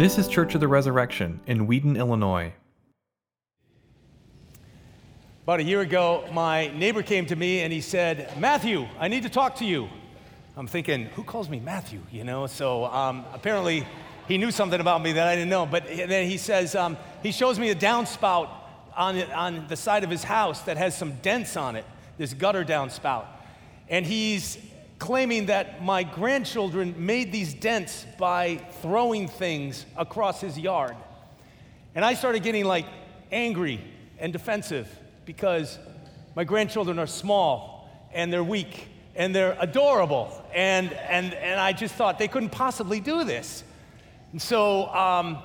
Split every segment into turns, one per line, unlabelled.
This is Church of the Resurrection in Wheaton, Illinois.
About a year ago, my neighbor came to me and he said, Matthew, I need to talk to you. I'm thinking, who calls me Matthew? You know, so um, apparently he knew something about me that I didn't know. But then he says, um, he shows me a downspout on, on the side of his house that has some dents on it, this gutter downspout. And he's claiming that my grandchildren made these dents by throwing things across his yard. And I started getting like angry and defensive because my grandchildren are small and they're weak and they're adorable. And, and, and I just thought they couldn't possibly do this. And so, um,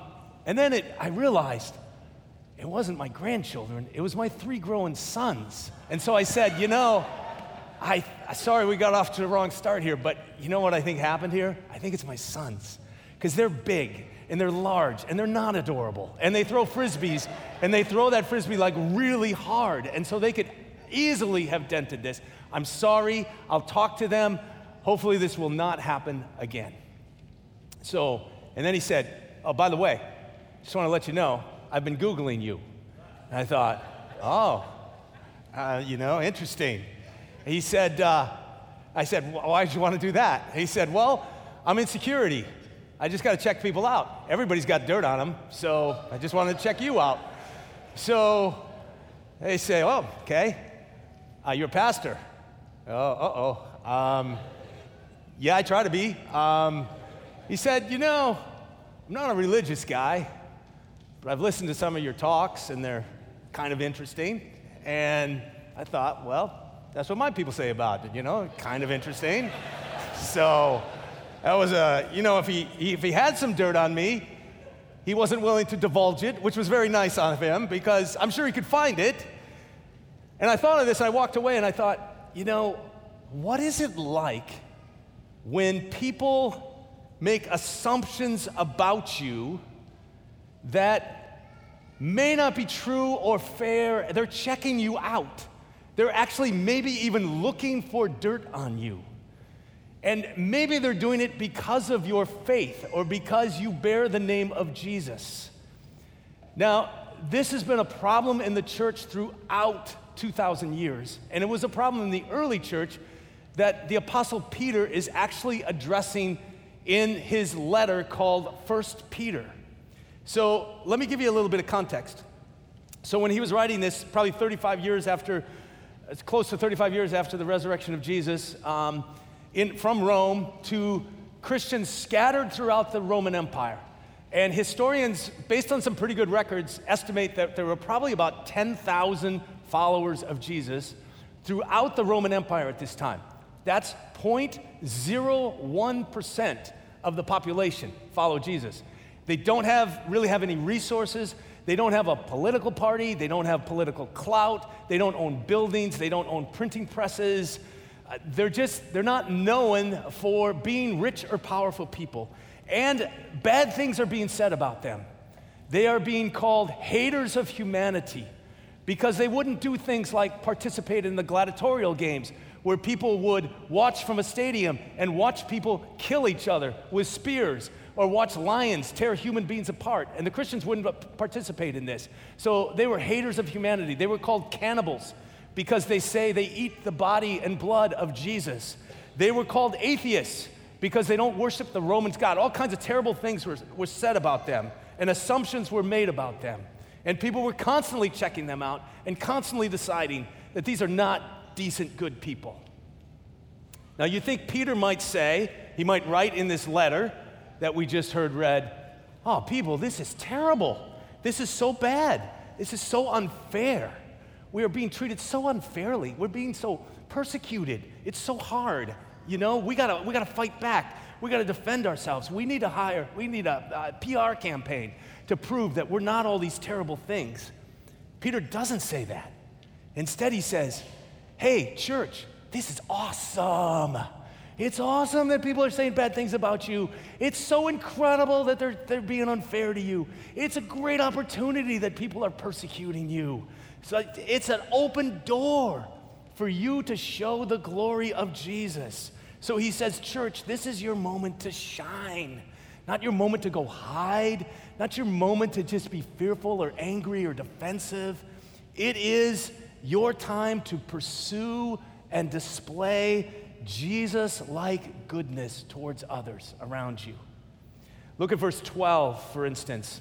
and then it, I realized it wasn't my grandchildren, it was my three growing sons. And so I said, you know, I, sorry we got off to the wrong start here, but you know what I think happened here? I think it's my sons. Because they're big and they're large and they're not adorable. And they throw frisbees and they throw that frisbee like really hard. And so they could easily have dented this. I'm sorry. I'll talk to them. Hopefully, this will not happen again. So, and then he said, Oh, by the way, just want to let you know, I've been Googling you. And I thought, Oh, uh, you know, interesting. He said, uh, I said, why did you want to do that? He said, well, I'm in security. I just got to check people out. Everybody's got dirt on them, so I just wanted to check you out. So they say, oh, okay, uh, you're a pastor. Oh, uh-oh. Um, yeah, I try to be. Um, he said, you know, I'm not a religious guy, but I've listened to some of your talks, and they're kind of interesting. And I thought, well, that's what my people say about it, you know, kind of interesting. so that was a, you know, if he, if he had some dirt on me, he wasn't willing to divulge it, which was very nice of him because I'm sure he could find it. And I thought of this, I walked away and I thought, you know, what is it like when people make assumptions about you that may not be true or fair? They're checking you out. They're actually maybe even looking for dirt on you. And maybe they're doing it because of your faith or because you bear the name of Jesus. Now, this has been a problem in the church throughout 2,000 years. And it was a problem in the early church that the Apostle Peter is actually addressing in his letter called First Peter. So let me give you a little bit of context. So when he was writing this, probably 35 years after it's close to 35 years after the resurrection of Jesus, um, in, from Rome to Christians scattered throughout the Roman Empire. And historians, based on some pretty good records, estimate that there were probably about 10,000 followers of Jesus throughout the Roman Empire at this time. That's 0.01% of the population follow Jesus. They don't have really have any resources. They don't have a political party, they don't have political clout, they don't own buildings, they don't own printing presses. Uh, they're just, they're not known for being rich or powerful people. And bad things are being said about them. They are being called haters of humanity because they wouldn't do things like participate in the gladiatorial games where people would watch from a stadium and watch people kill each other with spears or watch lions tear human beings apart. And the Christians wouldn't participate in this. So they were haters of humanity. They were called cannibals because they say they eat the body and blood of Jesus. They were called atheists because they don't worship the Romans God. All kinds of terrible things were, were said about them, and assumptions were made about them. And people were constantly checking them out and constantly deciding that these are not decent, good people. Now, you think Peter might say, he might write in this letter, that we just heard read, oh, people, this is terrible. This is so bad. This is so unfair. We are being treated so unfairly. We're being so persecuted. It's so hard. You know, we gotta, we gotta fight back. We gotta defend ourselves. We need to hire, we need a, a PR campaign to prove that we're not all these terrible things. Peter doesn't say that. Instead, he says, hey, church, this is awesome. It's awesome that people are saying bad things about you. It's so incredible that they're, they're being unfair to you. It's a great opportunity that people are persecuting you. So it's an open door for you to show the glory of Jesus. So he says, Church, this is your moment to shine. not your moment to go hide, not your moment to just be fearful or angry or defensive. It is your time to pursue and display Jesus like goodness towards others around you. Look at verse 12, for instance.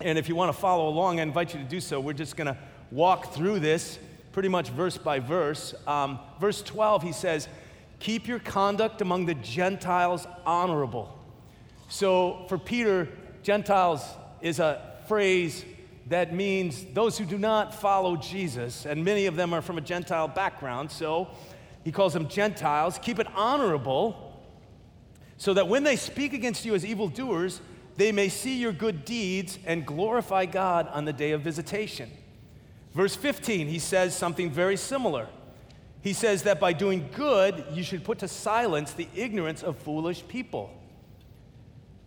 And if you want to follow along, I invite you to do so. We're just going to walk through this pretty much verse by verse. Um, verse 12, he says, Keep your conduct among the Gentiles honorable. So for Peter, Gentiles is a phrase that means those who do not follow Jesus, and many of them are from a Gentile background. So he calls them Gentiles. Keep it honorable so that when they speak against you as evildoers, they may see your good deeds and glorify God on the day of visitation. Verse 15, he says something very similar. He says that by doing good, you should put to silence the ignorance of foolish people.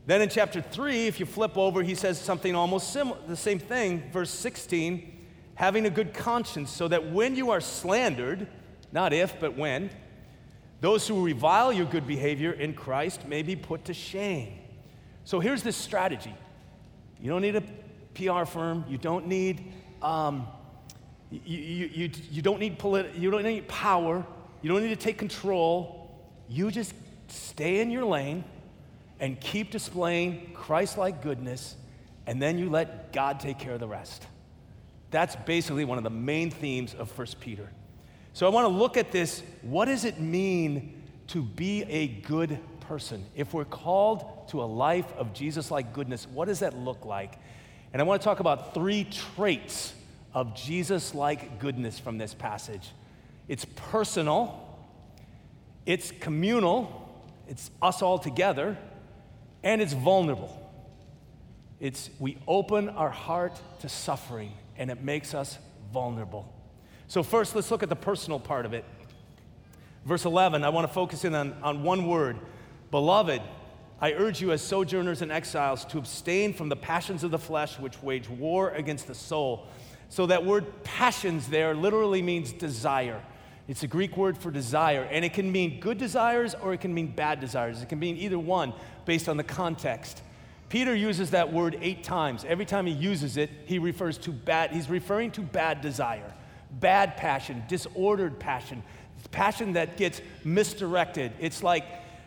Then in chapter 3, if you flip over, he says something almost similar, the same thing. Verse 16, having a good conscience, so that when you are slandered, not if, but when, those who revile your good behavior in Christ may be put to shame. So here's this strategy you don't need a PR firm, you don't need um, you, you, you, you, don't need politi- you don't need power. You don't need to take control. You just stay in your lane and keep displaying Christ like goodness, and then you let God take care of the rest. That's basically one of the main themes of 1 Peter. So I want to look at this. What does it mean to be a good person? If we're called to a life of Jesus like goodness, what does that look like? And I want to talk about three traits of Jesus like goodness from this passage it's personal, it's communal, it's us all together, and it's vulnerable. It's we open our heart to suffering and it makes us vulnerable. So, first, let's look at the personal part of it. Verse 11, I want to focus in on, on one word Beloved, I urge you as sojourners and exiles to abstain from the passions of the flesh which wage war against the soul. So that word passions there literally means desire. It's a Greek word for desire, and it can mean good desires or it can mean bad desires. It can mean either one based on the context. Peter uses that word eight times. Every time he uses it, he refers to bad, he's referring to bad desire, bad passion, disordered passion, passion that gets misdirected. It's like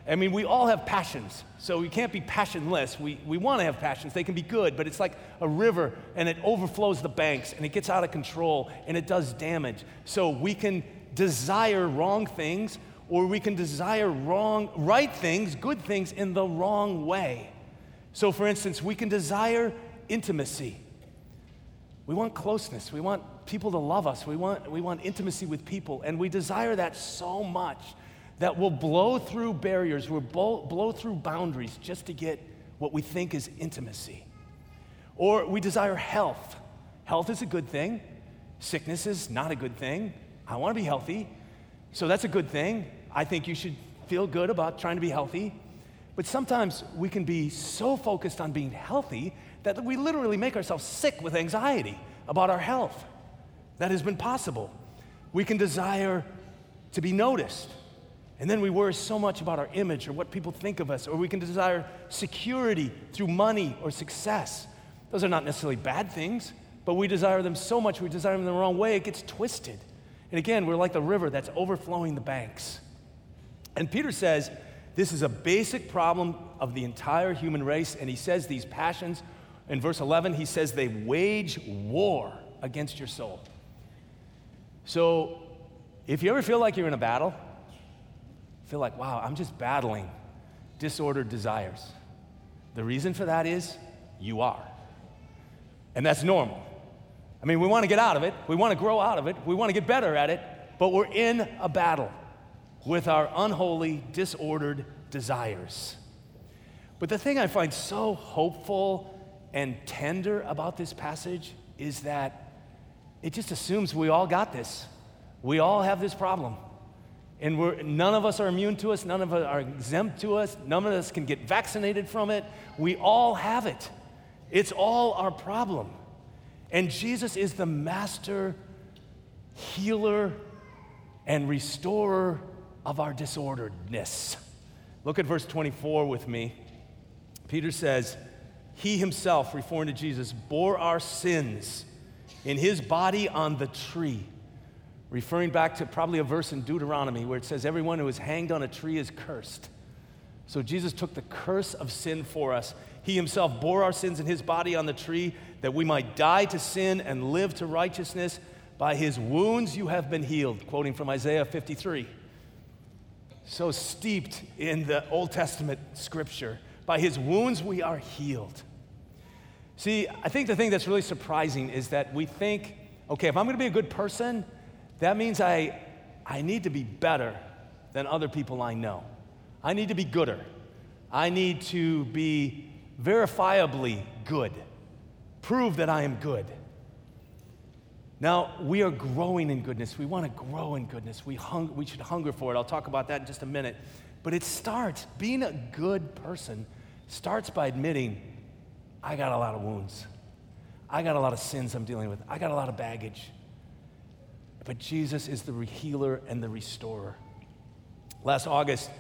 I mean, we all have passions, so we can't be passionless. We, we want to have passions. They can be good, but it's like a river and it overflows the banks and it gets out of control and it does damage. So we can desire wrong things or we can desire wrong, right things, good things in the wrong way. So, for instance, we can desire intimacy. We want closeness. We want people to love us. We want, we want intimacy with people, and we desire that so much that we'll blow through barriers, we'll blow, blow through boundaries just to get what we think is intimacy. Or we desire health. Health is a good thing, sickness is not a good thing. I want to be healthy, so that's a good thing. I think you should feel good about trying to be healthy. But sometimes we can be so focused on being healthy that we literally make ourselves sick with anxiety about our health. That has been possible. We can desire to be noticed. And then we worry so much about our image or what people think of us, or we can desire security through money or success. Those are not necessarily bad things, but we desire them so much, we desire them the wrong way, it gets twisted. And again, we're like the river that's overflowing the banks. And Peter says this is a basic problem of the entire human race, and he says these passions, in verse 11, he says they wage war against your soul. So if you ever feel like you're in a battle, feel like, wow, I'm just battling disordered desires. The reason for that is you are. And that's normal. I mean, we want to get out of it, we want to grow out of it, we want to get better at it, but we're in a battle with our unholy, disordered desires. But the thing I find so hopeful and tender about this passage is that it just assumes we all got this. We all have this problem. And we're, none of us are immune to us, none of us are exempt to us, none of us can get vaccinated from it. We all have it. It's all our problem. And Jesus is the master healer and restorer of our disorderedness. Look at verse 24 with me. Peter says, He himself, referring to Jesus, bore our sins in his body on the tree. Referring back to probably a verse in Deuteronomy where it says, Everyone who is hanged on a tree is cursed. So Jesus took the curse of sin for us. He himself bore our sins in his body on the tree that we might die to sin and live to righteousness. By his wounds you have been healed, quoting from Isaiah 53. So steeped in the Old Testament scripture. By his wounds we are healed. See, I think the thing that's really surprising is that we think, okay, if I'm gonna be a good person, that means I, I need to be better than other people I know. I need to be gooder. I need to be verifiably good. Prove that I am good. Now, we are growing in goodness. We want to grow in goodness. We, hung, we should hunger for it. I'll talk about that in just a minute. But it starts, being a good person starts by admitting, I got a lot of wounds. I got a lot of sins I'm dealing with. I got a lot of baggage. But Jesus is the healer and the restorer. Last August,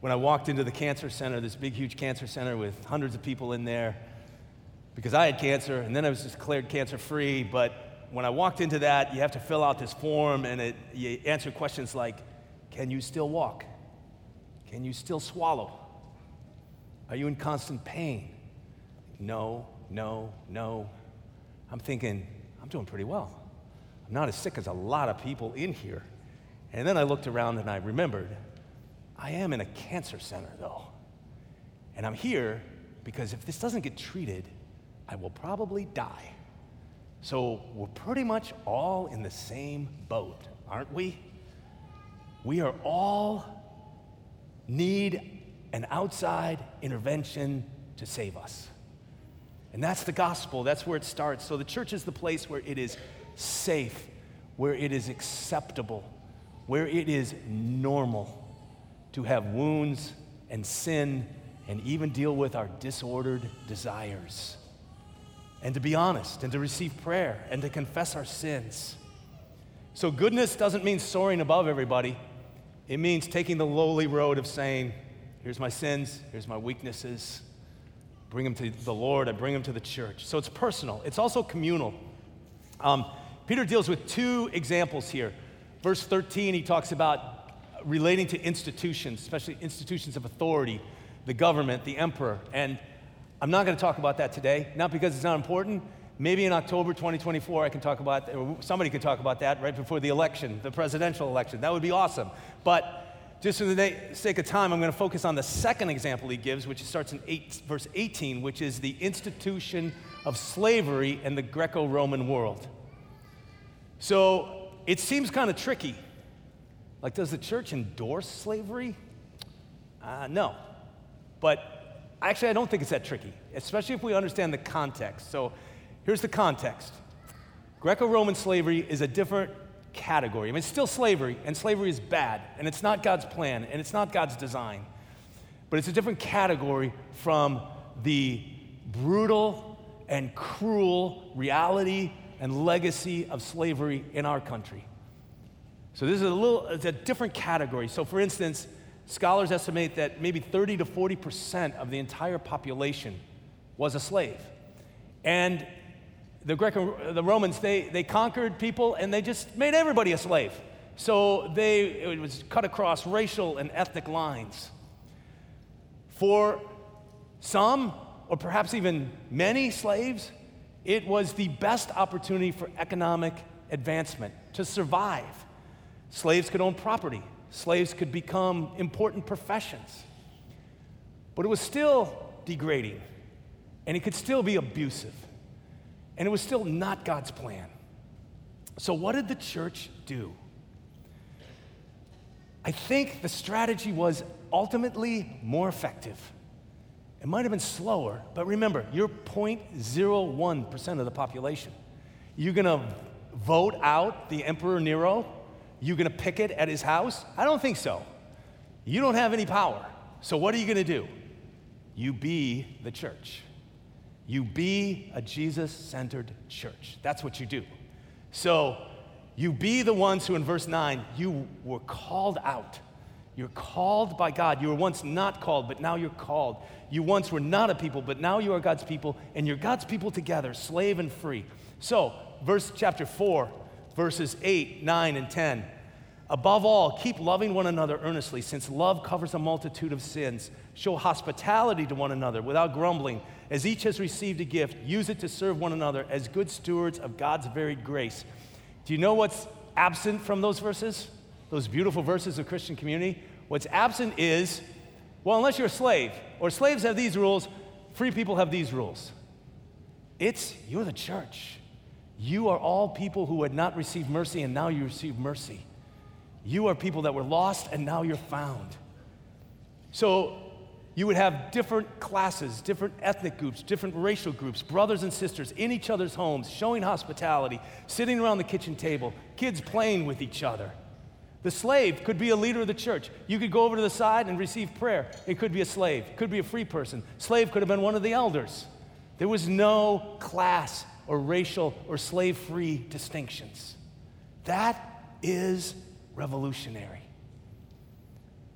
when I walked into the cancer center, this big, huge cancer center with hundreds of people in there, because I had cancer and then I was declared cancer free, but when I walked into that, you have to fill out this form and it, you answer questions like Can you still walk? Can you still swallow? Are you in constant pain? No, no, no. I'm thinking, I'm doing pretty well. I'm not as sick as a lot of people in here. And then I looked around and I remembered, I am in a cancer center though. And I'm here because if this doesn't get treated, I will probably die. So we're pretty much all in the same boat, aren't we? We are all need an outside intervention to save us. And that's the gospel. That's where it starts. So the church is the place where it is safe, where it is acceptable, where it is normal to have wounds and sin and even deal with our disordered desires and to be honest and to receive prayer and to confess our sins. So, goodness doesn't mean soaring above everybody, it means taking the lowly road of saying, Here's my sins, here's my weaknesses. Bring them to the Lord, I bring them to the church. So, it's personal, it's also communal. Um, Peter deals with two examples here. Verse 13, he talks about relating to institutions, especially institutions of authority, the government, the emperor. And I'm not going to talk about that today, not because it's not important. Maybe in October 2024, I can talk about, or somebody could talk about that right before the election, the presidential election. That would be awesome. But just for the sake of time, I'm going to focus on the second example he gives, which starts in eight, verse 18, which is the institution of slavery in the Greco Roman world. So it seems kind of tricky. Like, does the church endorse slavery? Uh, no. But Actually, I don't think it's that tricky, especially if we understand the context. So here's the context Greco Roman slavery is a different category. I mean, it's still slavery, and slavery is bad, and it's not God's plan, and it's not God's design. But it's a different category from the brutal and cruel reality and legacy of slavery in our country. So this is a little, it's a different category. So for instance, Scholars estimate that maybe 30 to 40% of the entire population was a slave. And the Greco, the Romans, they, they conquered people and they just made everybody a slave. So they, it was cut across racial and ethnic lines. For some, or perhaps even many slaves, it was the best opportunity for economic advancement, to survive. Slaves could own property, slaves could become important professions. But it was still degrading, and it could still be abusive, and it was still not God's plan. So, what did the church do? I think the strategy was ultimately more effective. It might have been slower, but remember, you're 0.01% of the population. You're gonna vote out the Emperor Nero You're going to picket at his house? I don't think so. You don't have any power. So what are you going to do? You be the church. You be a Jesus centered church. That's what you do. So you be the ones who, in verse 9, you were called out. You're called by God. You were once not called, but now you're called. You once were not a people, but now you are God's people, and you're God's people together, slave and free. So, verse chapter 4, verses 8, 9, and 10. Above all, keep loving one another earnestly, since love covers a multitude of sins. Show hospitality to one another without grumbling. As each has received a gift, use it to serve one another as good stewards of God's varied grace. Do you know what's absent from those verses? Those beautiful verses of Christian community? What's absent is, well, unless you're a slave, or slaves have these rules, free people have these rules. It's you're the church. You are all people who had not received mercy, and now you receive mercy. You are people that were lost and now you're found. So you would have different classes, different ethnic groups, different racial groups, brothers and sisters in each other's homes, showing hospitality, sitting around the kitchen table, kids playing with each other. The slave could be a leader of the church. You could go over to the side and receive prayer. It could be a slave, could be a free person. Slave could have been one of the elders. There was no class or racial or slave free distinctions. That is revolutionary.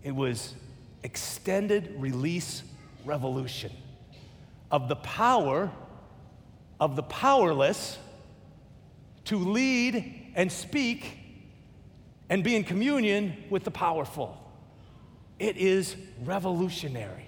It was extended release revolution of the power of the powerless to lead and speak and be in communion with the powerful. It is revolutionary.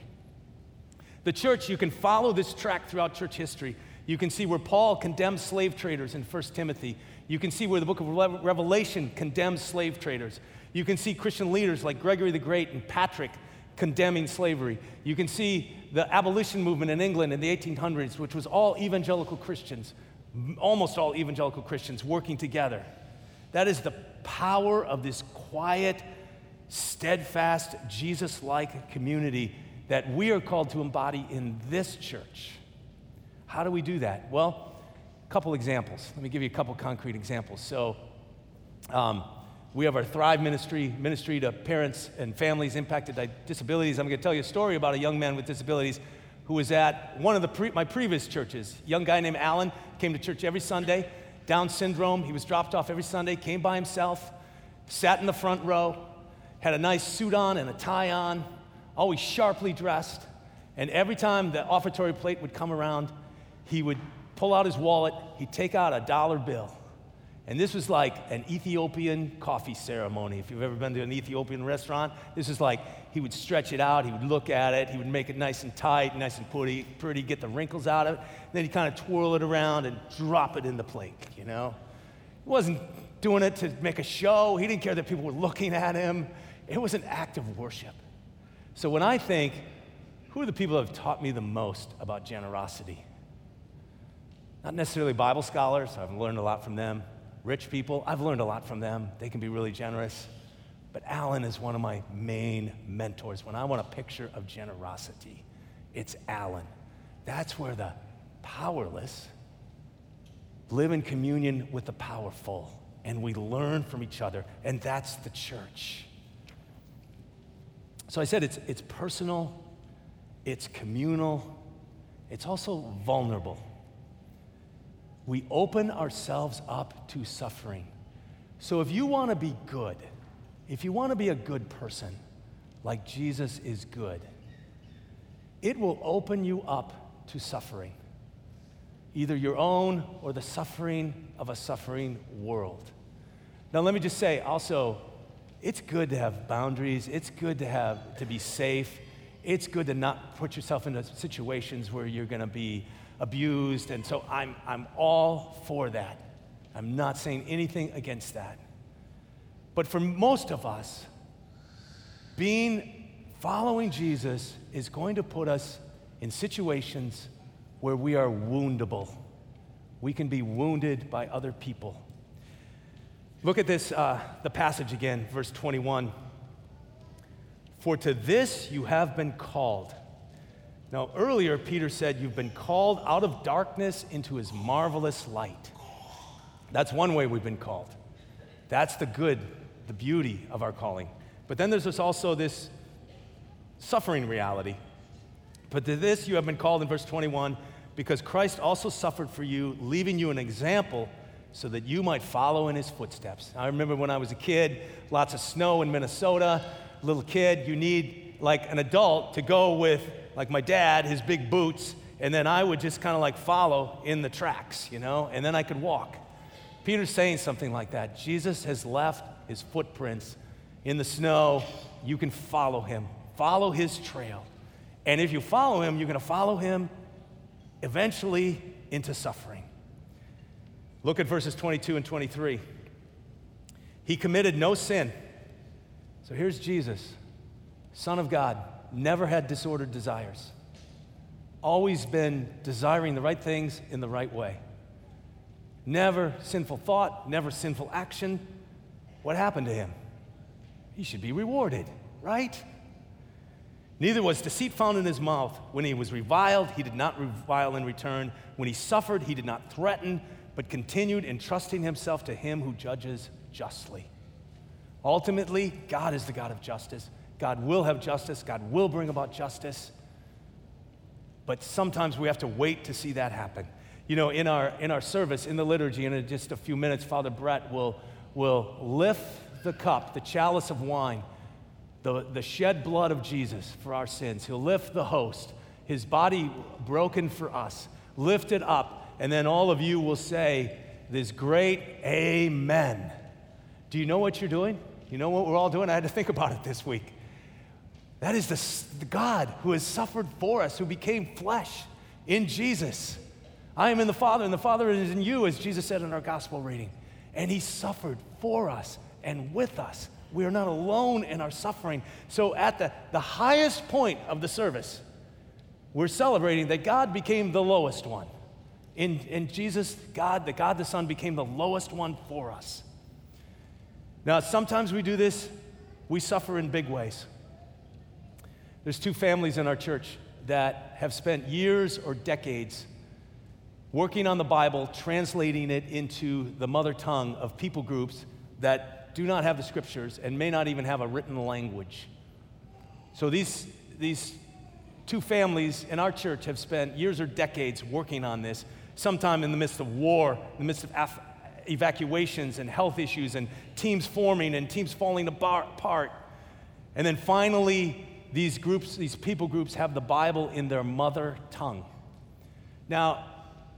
The church, you can follow this track throughout church history. You can see where Paul condemns slave traders in 1 Timothy. You can see where the book of Revelation condemns slave traders. You can see Christian leaders like Gregory the Great and Patrick condemning slavery. You can see the abolition movement in England in the 1800s, which was all evangelical Christians, almost all evangelical Christians working together. That is the power of this quiet, steadfast, Jesus like community that we are called to embody in this church. How do we do that? Well, a couple examples. Let me give you a couple concrete examples. So, um, we have our Thrive ministry, ministry to parents and families impacted by disabilities. I'm going to tell you a story about a young man with disabilities who was at one of the pre- my previous churches. A young guy named Alan came to church every Sunday. Down syndrome. He was dropped off every Sunday. Came by himself. Sat in the front row. Had a nice suit on and a tie on. Always sharply dressed. And every time the offertory plate would come around, he would pull out his wallet, he'd take out a dollar bill. And this was like an Ethiopian coffee ceremony. If you've ever been to an Ethiopian restaurant, this is like he would stretch it out, he would look at it, he would make it nice and tight, nice and pretty, pretty get the wrinkles out of it. Then he'd kind of twirl it around and drop it in the plate, you know? He wasn't doing it to make a show, he didn't care that people were looking at him. It was an act of worship. So when I think, who are the people that have taught me the most about generosity? Not necessarily Bible scholars, I've learned a lot from them. Rich people, I've learned a lot from them. They can be really generous. But Alan is one of my main mentors. When I want a picture of generosity, it's Alan. That's where the powerless live in communion with the powerful, and we learn from each other, and that's the church. So I said it's, it's personal, it's communal, it's also vulnerable we open ourselves up to suffering. So if you want to be good, if you want to be a good person, like Jesus is good, it will open you up to suffering, either your own or the suffering of a suffering world. Now, let me just say also, it's good to have boundaries. It's good to have to be safe. It's good to not put yourself into situations where you're going to be abused. And so I'm, I'm all for that. I'm not saying anything against that. But for most of us, being following Jesus is going to put us in situations where we are woundable. We can be wounded by other people. Look at this, uh, the passage again, verse 21. For to this you have been called now, earlier, Peter said, You've been called out of darkness into his marvelous light. That's one way we've been called. That's the good, the beauty of our calling. But then there's this also this suffering reality. But to this you have been called in verse 21 because Christ also suffered for you, leaving you an example so that you might follow in his footsteps. I remember when I was a kid, lots of snow in Minnesota. little kid, you need like an adult to go with, like my dad, his big boots, and then I would just kind of like follow in the tracks, you know, and then I could walk. Peter's saying something like that. Jesus has left his footprints in the snow. You can follow him, follow his trail. And if you follow him, you're going to follow him eventually into suffering. Look at verses 22 and 23. He committed no sin. So here's Jesus, Son of God, never had disordered desires, always been desiring the right things in the right way. Never sinful thought, never sinful action. What happened to him? He should be rewarded, right? Neither was deceit found in his mouth. When he was reviled, he did not revile in return. When he suffered, he did not threaten, but continued entrusting himself to him who judges justly. Ultimately, God is the God of justice. God will have justice. God will bring about justice. But sometimes we have to wait to see that happen. You know, in our, in our service, in the liturgy, in just a few minutes, Father Brett will, will lift the cup, the chalice of wine, the, the shed blood of Jesus for our sins. He'll lift the host, his body broken for us, lift it up, and then all of you will say this great Amen. Do you know what you're doing? You know what we're all doing? I had to think about it this week. That is the, the God who has suffered for us, who became flesh in Jesus. I am in the Father, and the Father is in you, as Jesus said in our gospel reading. And He suffered for us and with us. We are not alone in our suffering. So, at the, the highest point of the service, we're celebrating that God became the lowest one. In, in Jesus, God, the God the Son, became the lowest one for us. Now, sometimes we do this, we suffer in big ways. There's two families in our church that have spent years or decades working on the Bible, translating it into the mother tongue of people groups that do not have the scriptures and may not even have a written language. So these, these two families in our church have spent years or decades working on this, sometime in the midst of war, in the midst of af- evacuations and health issues and teams forming and teams falling apart. And then finally, these groups, these people groups, have the Bible in their mother tongue. Now,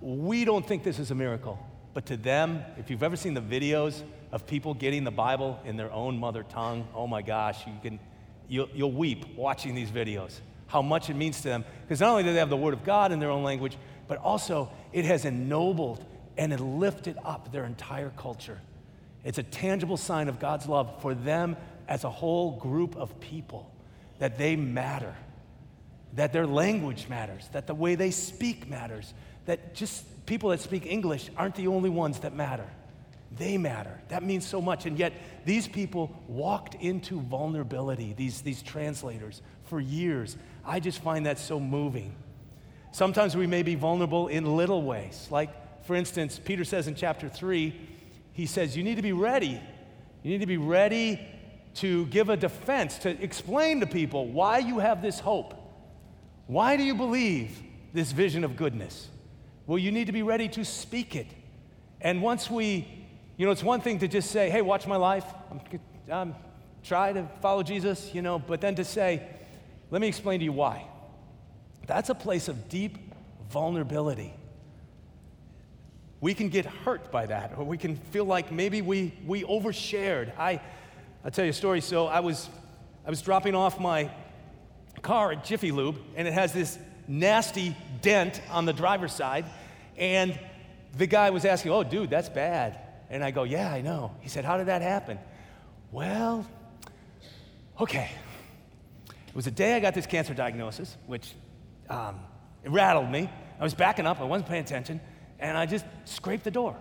we don't think this is a miracle, but to them, if you've ever seen the videos of people getting the Bible in their own mother tongue, oh my gosh, you can, you'll, you'll weep watching these videos. How much it means to them. Because not only do they have the Word of God in their own language, but also it has ennobled and it lifted up their entire culture. It's a tangible sign of God's love for them as a whole group of people that they matter, that their language matters, that the way they speak matters, that just people that speak English aren't the only ones that matter. They matter. That means so much. And yet, these people walked into vulnerability, these, these translators, for years. I just find that so moving. Sometimes we may be vulnerable in little ways. Like, for instance, Peter says in chapter 3, he says, You need to be ready. You need to be ready to give a defense, to explain to people why you have this hope. Why do you believe this vision of goodness? Well, you need to be ready to speak it. And once we, you know, it's one thing to just say, hey, watch my life. I'm, I'm try to follow Jesus, you know, but then to say, let me explain to you why. That's a place of deep vulnerability. We can get hurt by that, or we can feel like maybe we, we overshared. I, I'll tell you a story. So I was, I was dropping off my car at Jiffy Lube, and it has this nasty dent on the driver's side. And the guy was asking, Oh, dude, that's bad. And I go, Yeah, I know. He said, How did that happen? Well, okay. It was the day I got this cancer diagnosis, which um, it rattled me. I was backing up, I wasn't paying attention, and I just scraped the door.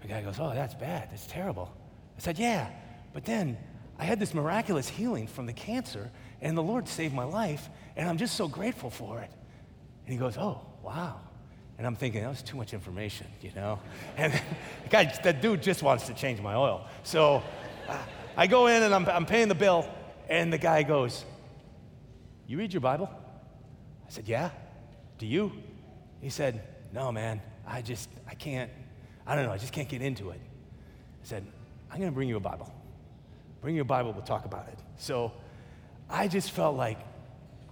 The guy goes, Oh, that's bad. That's terrible. I said, Yeah. But then I had this miraculous healing from the cancer, and the Lord saved my life, and I'm just so grateful for it. And he goes, Oh, wow. And I'm thinking, that was too much information, you know? And the guy, that dude just wants to change my oil. So I go in and I'm, I'm paying the bill, and the guy goes, You read your Bible? I said, Yeah. Do you? He said, No, man. I just, I can't, I don't know, I just can't get into it. I said, I'm going to bring you a Bible. Bring your Bible, we'll talk about it. So I just felt like,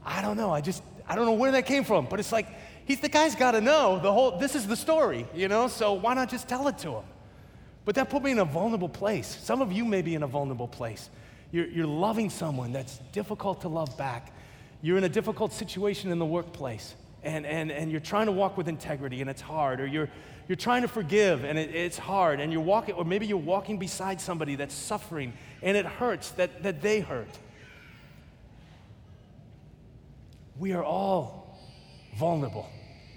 I don't know, I just, I don't know where that came from, but it's like, he's the guy's got to know the whole, this is the story, you know, so why not just tell it to him? But that put me in a vulnerable place. Some of you may be in a vulnerable place. You're, you're loving someone that's difficult to love back. You're in a difficult situation in the workplace, and, and, and you're trying to walk with integrity, and it's hard. Or you're, you're trying to forgive, and it, it's hard. And you're walking, or maybe you're walking beside somebody that's suffering, and it hurts that, that they hurt. We are all vulnerable.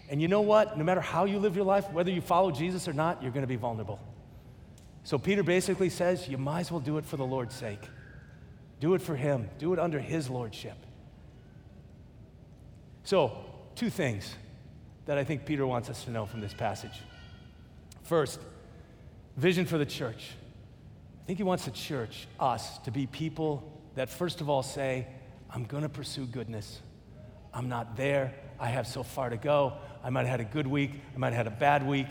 And you know what? No matter how you live your life, whether you follow Jesus or not, you're going to be vulnerable. So Peter basically says, you might as well do it for the Lord's sake. Do it for Him, do it under His Lordship. So, two things that I think Peter wants us to know from this passage. First, vision for the church. I think he wants the church, us, to be people that first of all say, I'm going to pursue goodness. I'm not there. I have so far to go. I might have had a good week. I might have had a bad week,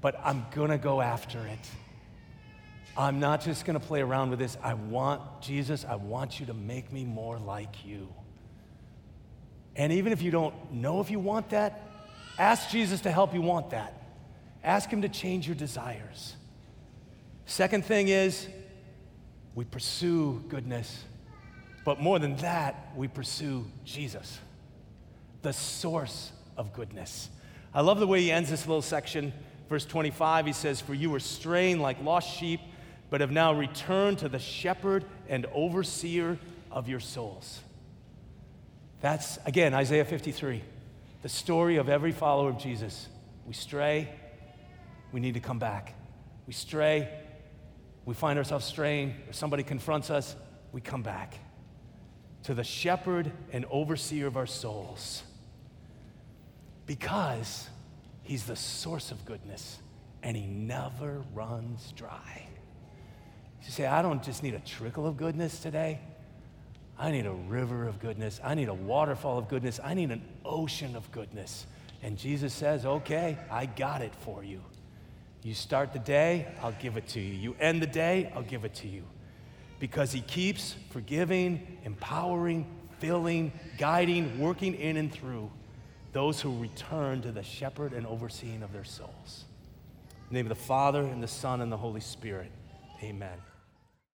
but I'm going to go after it. I'm not just going to play around with this. I want, Jesus, I want you to make me more like you. And even if you don't know if you want that, ask Jesus to help you want that. Ask Him to change your desires. Second thing is, we pursue goodness. But more than that, we pursue Jesus, the source of goodness. I love the way he ends this little section. Verse 25, he says, For you were straying like lost sheep but have now returned to the shepherd and overseer of your souls. That's, again, Isaiah 53, the story of every follower of Jesus. We stray, we need to come back. We stray, we find ourselves straying, or somebody confronts us, we come back to the shepherd and overseer of our souls. Because he's the source of goodness and he never runs dry. You say, I don't just need a trickle of goodness today. I need a river of goodness. I need a waterfall of goodness. I need an ocean of goodness. And Jesus says, Okay, I got it for you. You start the day, I'll give it to you. You end the day, I'll give it to you. Because He keeps forgiving, empowering, filling, guiding, working in and through those who return to the shepherd and overseeing of their souls. In the name of the Father, and the Son, and the Holy Spirit, amen.